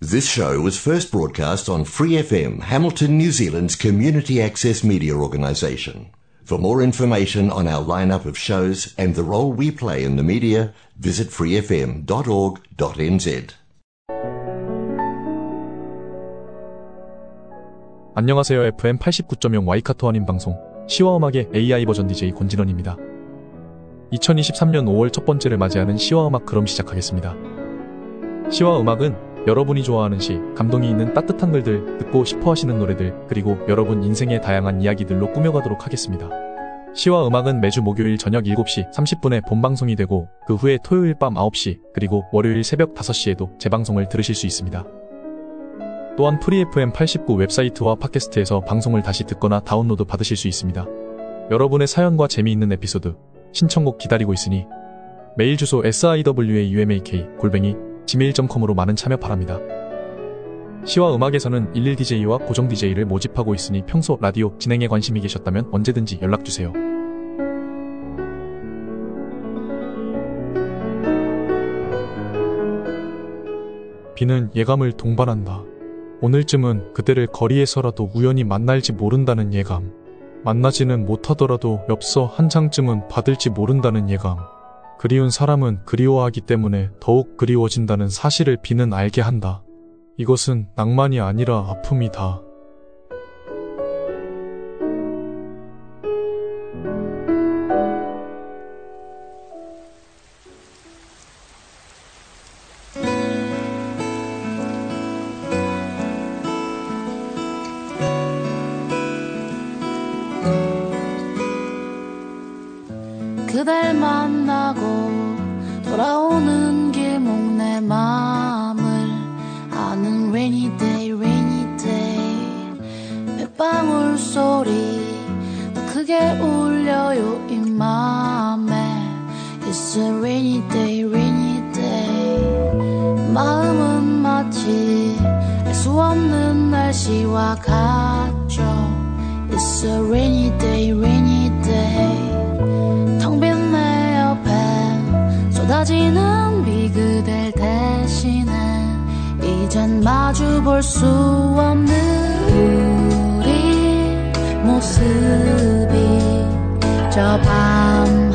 This show was first broadcast on Free FM, Hamilton, New Zealand's community access media organisation. For more information on our lineup of shows and the role we play in the media, visit freefm.org.nz. 안녕하세요. FM 89.0 와이카토 원인 방송 시와 음악의 AI 버전 DJ 권진원입니다. 2023년 5월 첫 번째를 맞이하는 시와 음악 그럼 시작하겠습니다. 시와 음악은 여러분이 좋아하는 시, 감동이 있는 따뜻한 글들, 듣고 싶어 하시는 노래들, 그리고 여러분 인생의 다양한 이야기들로 꾸며가도록 하겠습니다. 시와 음악은 매주 목요일 저녁 7시 30분에 본방송이 되고 그 후에 토요일 밤 9시 그리고 월요일 새벽 5시에도 재방송을 들으실 수 있습니다. 또한 Free FM 89 웹사이트와 팟캐스트에서 방송을 다시 듣거나 다운로드 받으실 수 있습니다. 여러분의 사연과 재미있는 에피소드, 신청곡 기다리고 있으니 메일 주소 siwamak 골뱅이 gmail.com으로 많은 참여 바랍니다. 시와 음악에서는 11DJ와 고정 DJ를 모집하고 있으니 평소 라디오 진행에 관심이 계셨다면 언제든지 연락주세요. 비는 예감을 동반한다. 오늘쯤은 그대를 거리에서라도 우연히 만날지 모른다는 예감. 만나지는 못하더라도 엽서 한 장쯤은 받을지 모른다는 예감. 그리운 사람은 그리워하기 때문에 더욱 그리워진다는 사실을 비는 알게 한다. 이것은 낭만이 아니라 아픔이다. 그댈 만나고 돌아오는 길목 내 마음을 아는 rainy day rainy day 뱃방울 소리 더 크게 울려요 이 맘에 It's a rainy day rainy day 마음은 마치 알 수 없는 날씨와 같죠 It's a rainy day rainy 이젠 마주 볼 수 없는 우리 모습이 저 밤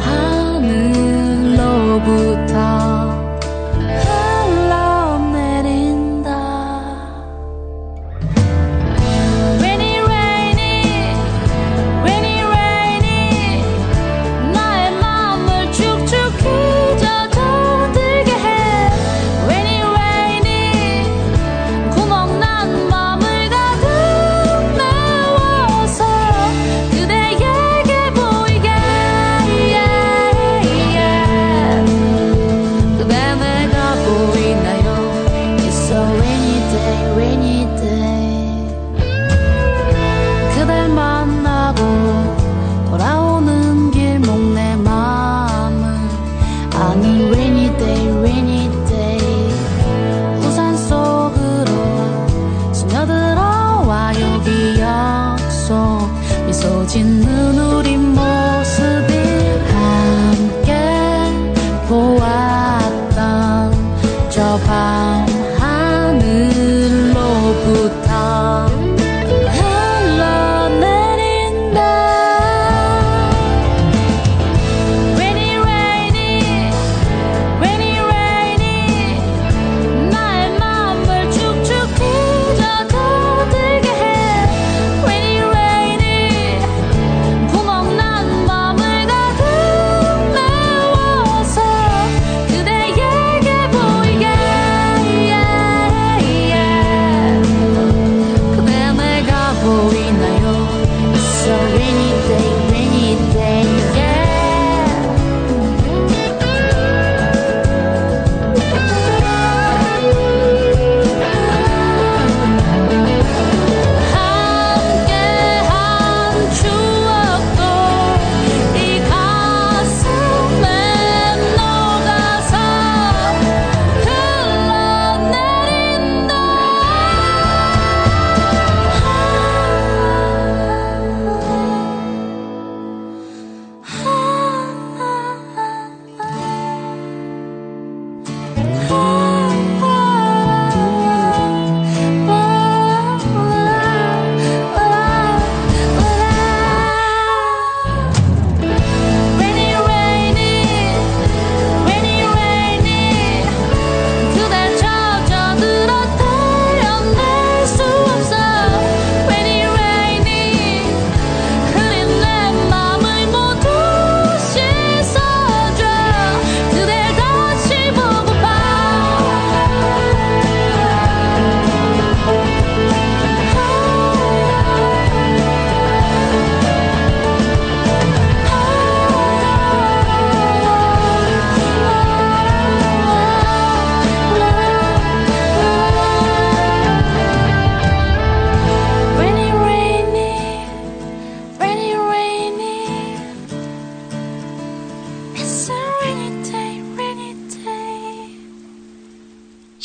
미소 짓는 우리 모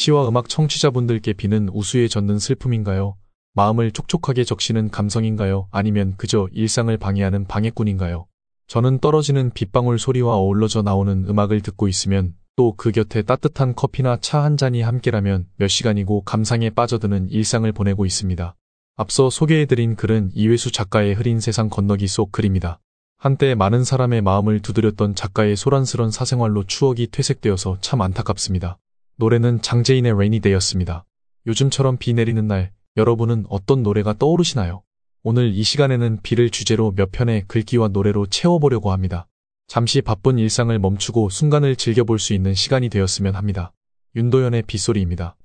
시와 음악 청취자분들께 비는 우수에 젖는 슬픔인가요? 마음을 촉촉하게 적시는 감성인가요? 아니면 그저 일상을 방해하는 방해꾼인가요? 저는 떨어지는 빗방울 소리와 어울러져 나오는 음악을 듣고 있으면 또 그 곁에 따뜻한 커피나 차 한 잔이 함께라면 몇 시간이고 감상에 빠져드는 일상을 보내고 있습니다. 앞서 소개해드린 글은 이회수 작가의 흐린 세상 건너기 속 글입니다. 한때 많은 사람의 마음을 두드렸던 작가의 소란스런 사생활로 추억이 퇴색되어서 참 안타깝습니다. 노래는 장재인의 Rainy Day였습니다. 요즘처럼 비 내리는 날 여러분은 어떤 노래가 떠오르시나요? 오늘 이 시간에는 비를 주제로 몇 편의 글귀와 노래로 채워보려고 합니다. 잠시 바쁜 일상을 멈추고 순간을 즐겨볼 수 있는 시간이 되었으면 합니다. 윤도현의 빗소리입니다.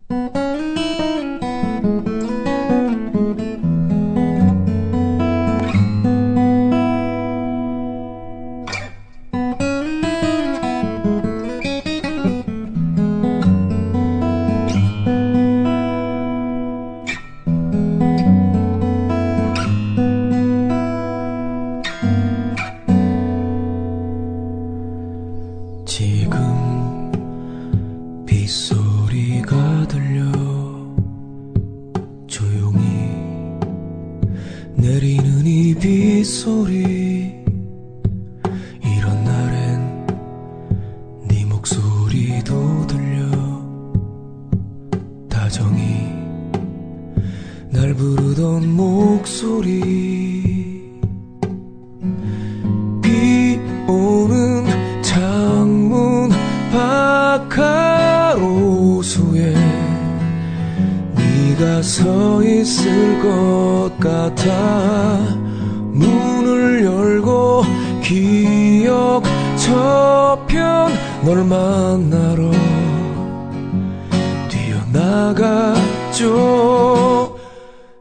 나갔죠.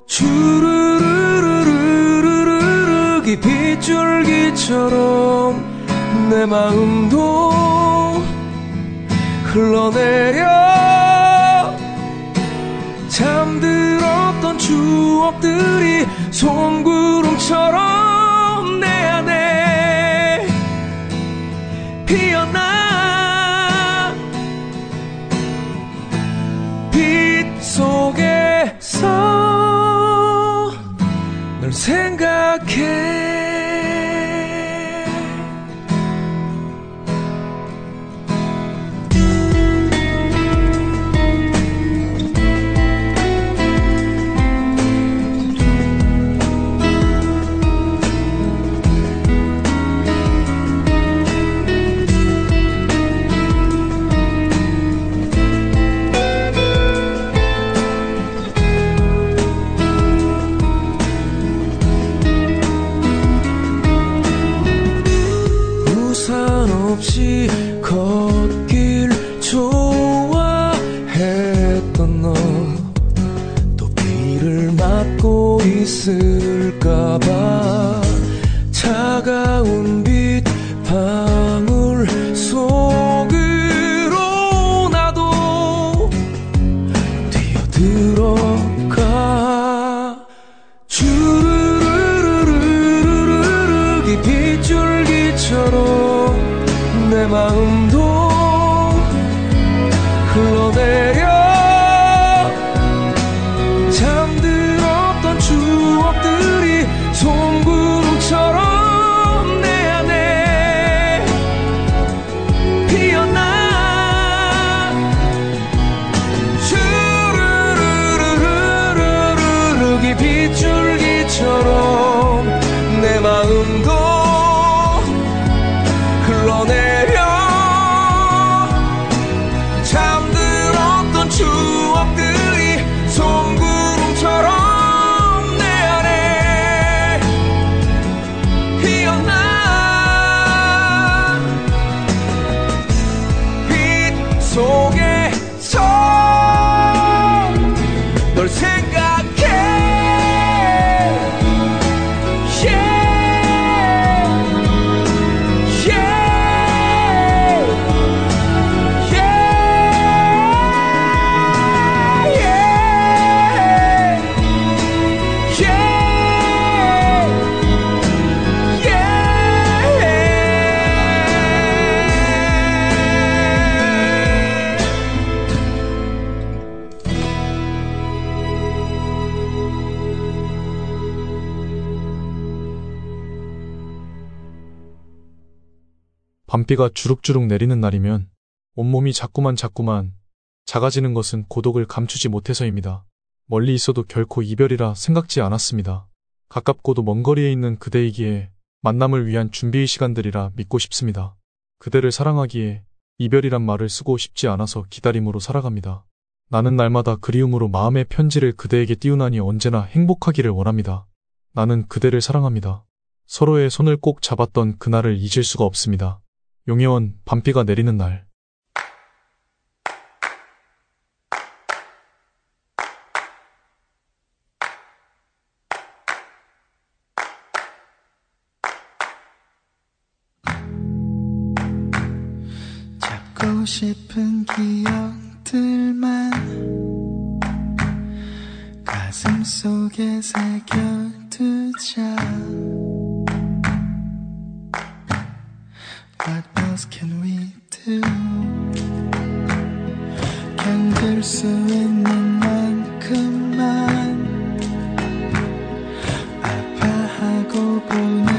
주르르르르르르 이 빗줄기처럼 내 마음도 흘러내려. 잠들었던 추억들이 송구름처럼 내 생각해 흘러 비가 주룩주룩 내리는 날이면 온몸이 자꾸만 자꾸만 작아지는 것은 고독을 감추지 못해서입니다. 멀리 있어도 결코 이별이라 생각지 않았습니다. 가깝고도 먼 거리에 있는 그대이기에 만남을 위한 준비의 시간들이라 믿고 싶습니다. 그대를 사랑하기에 이별이란 말을 쓰고 싶지 않아서 기다림으로 살아갑니다. 나는 날마다 그리움으로 마음의 편지를 그대에게 띄우나니 언제나 행복하기를 원합니다. 나는 그대를 사랑합니다. 서로의 손을 꼭 잡았던 그날을 잊을 수가 없습니다. 용혜원, 밤비가 내리는 날. 잡고 싶은 기억들만 가슴 속에 새겨두자 What else can we do 견딜 수 있는 만큼만 아파하고 보내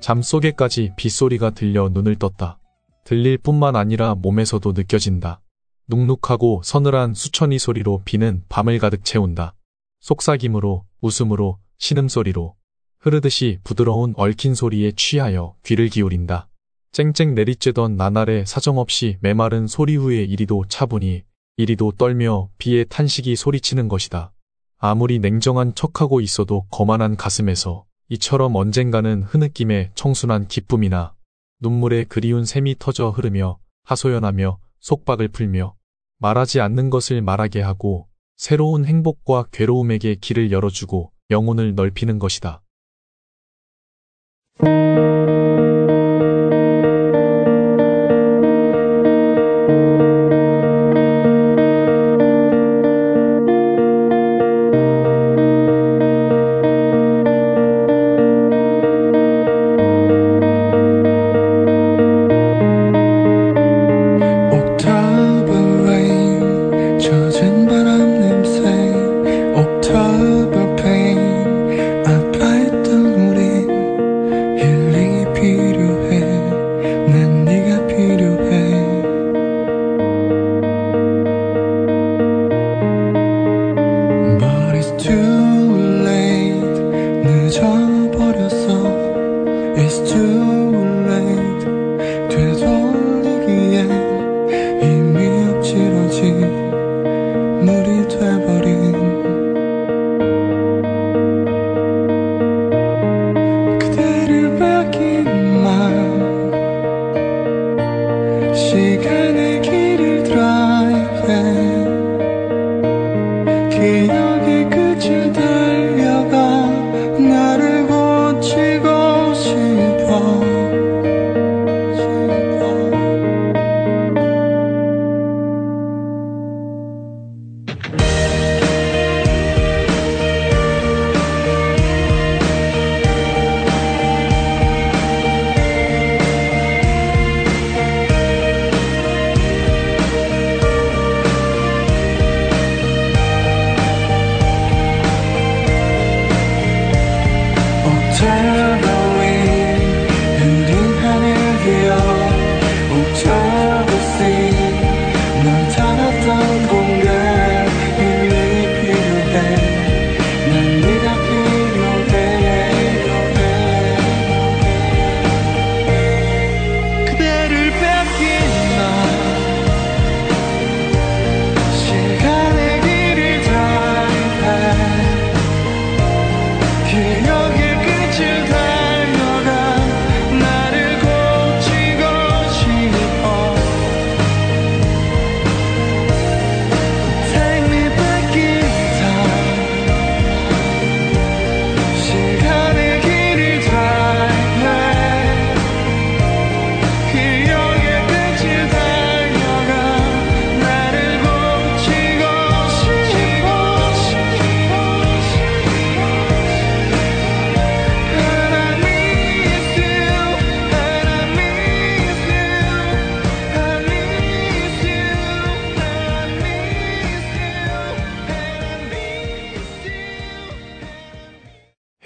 잠 속에까지 빗소리가 들려 눈을 떴다. 들릴 뿐만 아니라 몸에서도 느껴진다. 눅눅하고 서늘한 수천이 소리로 비는 밤을 가득 채운다. 속삭임으로, 웃음으로, 신음소리로, 흐르듯이 부드러운 얽힌 소리에 취하여 귀를 기울인다. 쨍쨍 내리쬐던 나날의 사정없이 메마른 소리 후에 이리도 차분히, 이리도 떨며 비의 탄식이 소리치는 것이다. 아무리 냉정한 척하고 있어도 거만한 가슴에서 이처럼 언젠가는 흐느낌의 청순한 기쁨이나 눈물에 그리운 샘이 터져 흐르며 하소연하며 속박을 풀며 말하지 않는 것을 말하게 하고 새로운 행복과 괴로움에게 길을 열어주고 영혼을 넓히는 것이다.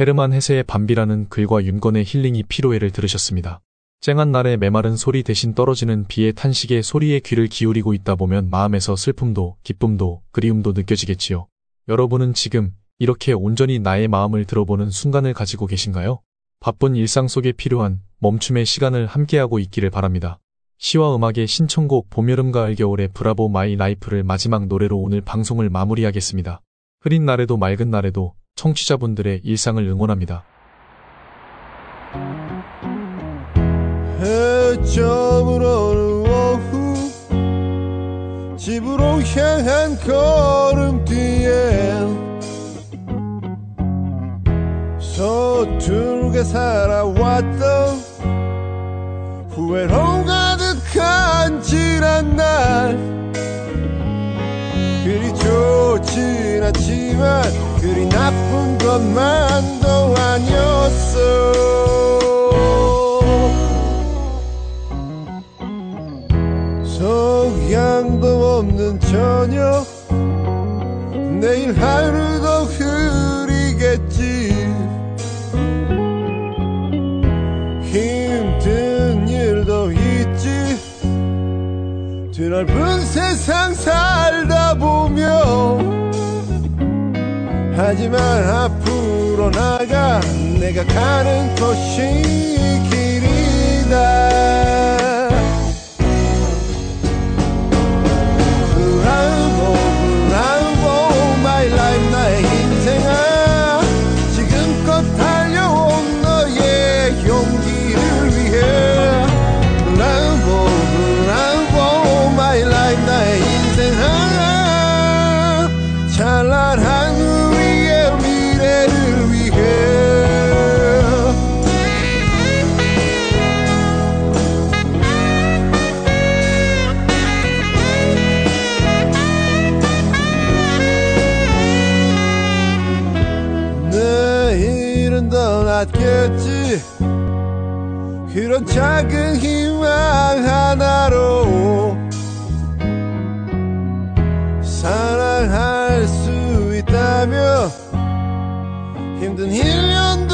헤르만 헤세의 밤비라는 글과 윤건의 힐링이 필요해를 들으셨습니다. 쨍한 날의 메마른 소리 대신 떨어지는 비의 탄식에 소리에 귀를 기울이고 있다 보면 마음에서 슬픔도 기쁨도 그리움도 느껴지겠지요. 여러분은 지금 이렇게 온전히 나의 마음을 들어보는 순간을 가지고 계신가요? 바쁜 일상 속에 필요한 멈춤의 시간을 함께하고 있기를 바랍니다. 시와 음악의 신청곡 봄, 여름, 가을, 겨울의 Bravo My Life를 마지막 노래로 오늘 방송을 마무리하겠습니다. 흐린 날에도 맑은 날에도 청취자분들의 일상을 응원합니다. 오후 집으로 향한 걸음뒤엔 서툴게 살아왔던 후회로 가득한 지난 날 좋진 않지만 그리 나쁜 것만도 아니었어. 성향도 없는 저녁 내일 하루도 흐리겠지. 힘든 일도 있지. 드넓은 세상 살다 보면 하지만 앞으로 나가 내가 가는 곳이 수 있다며 힘든 1년도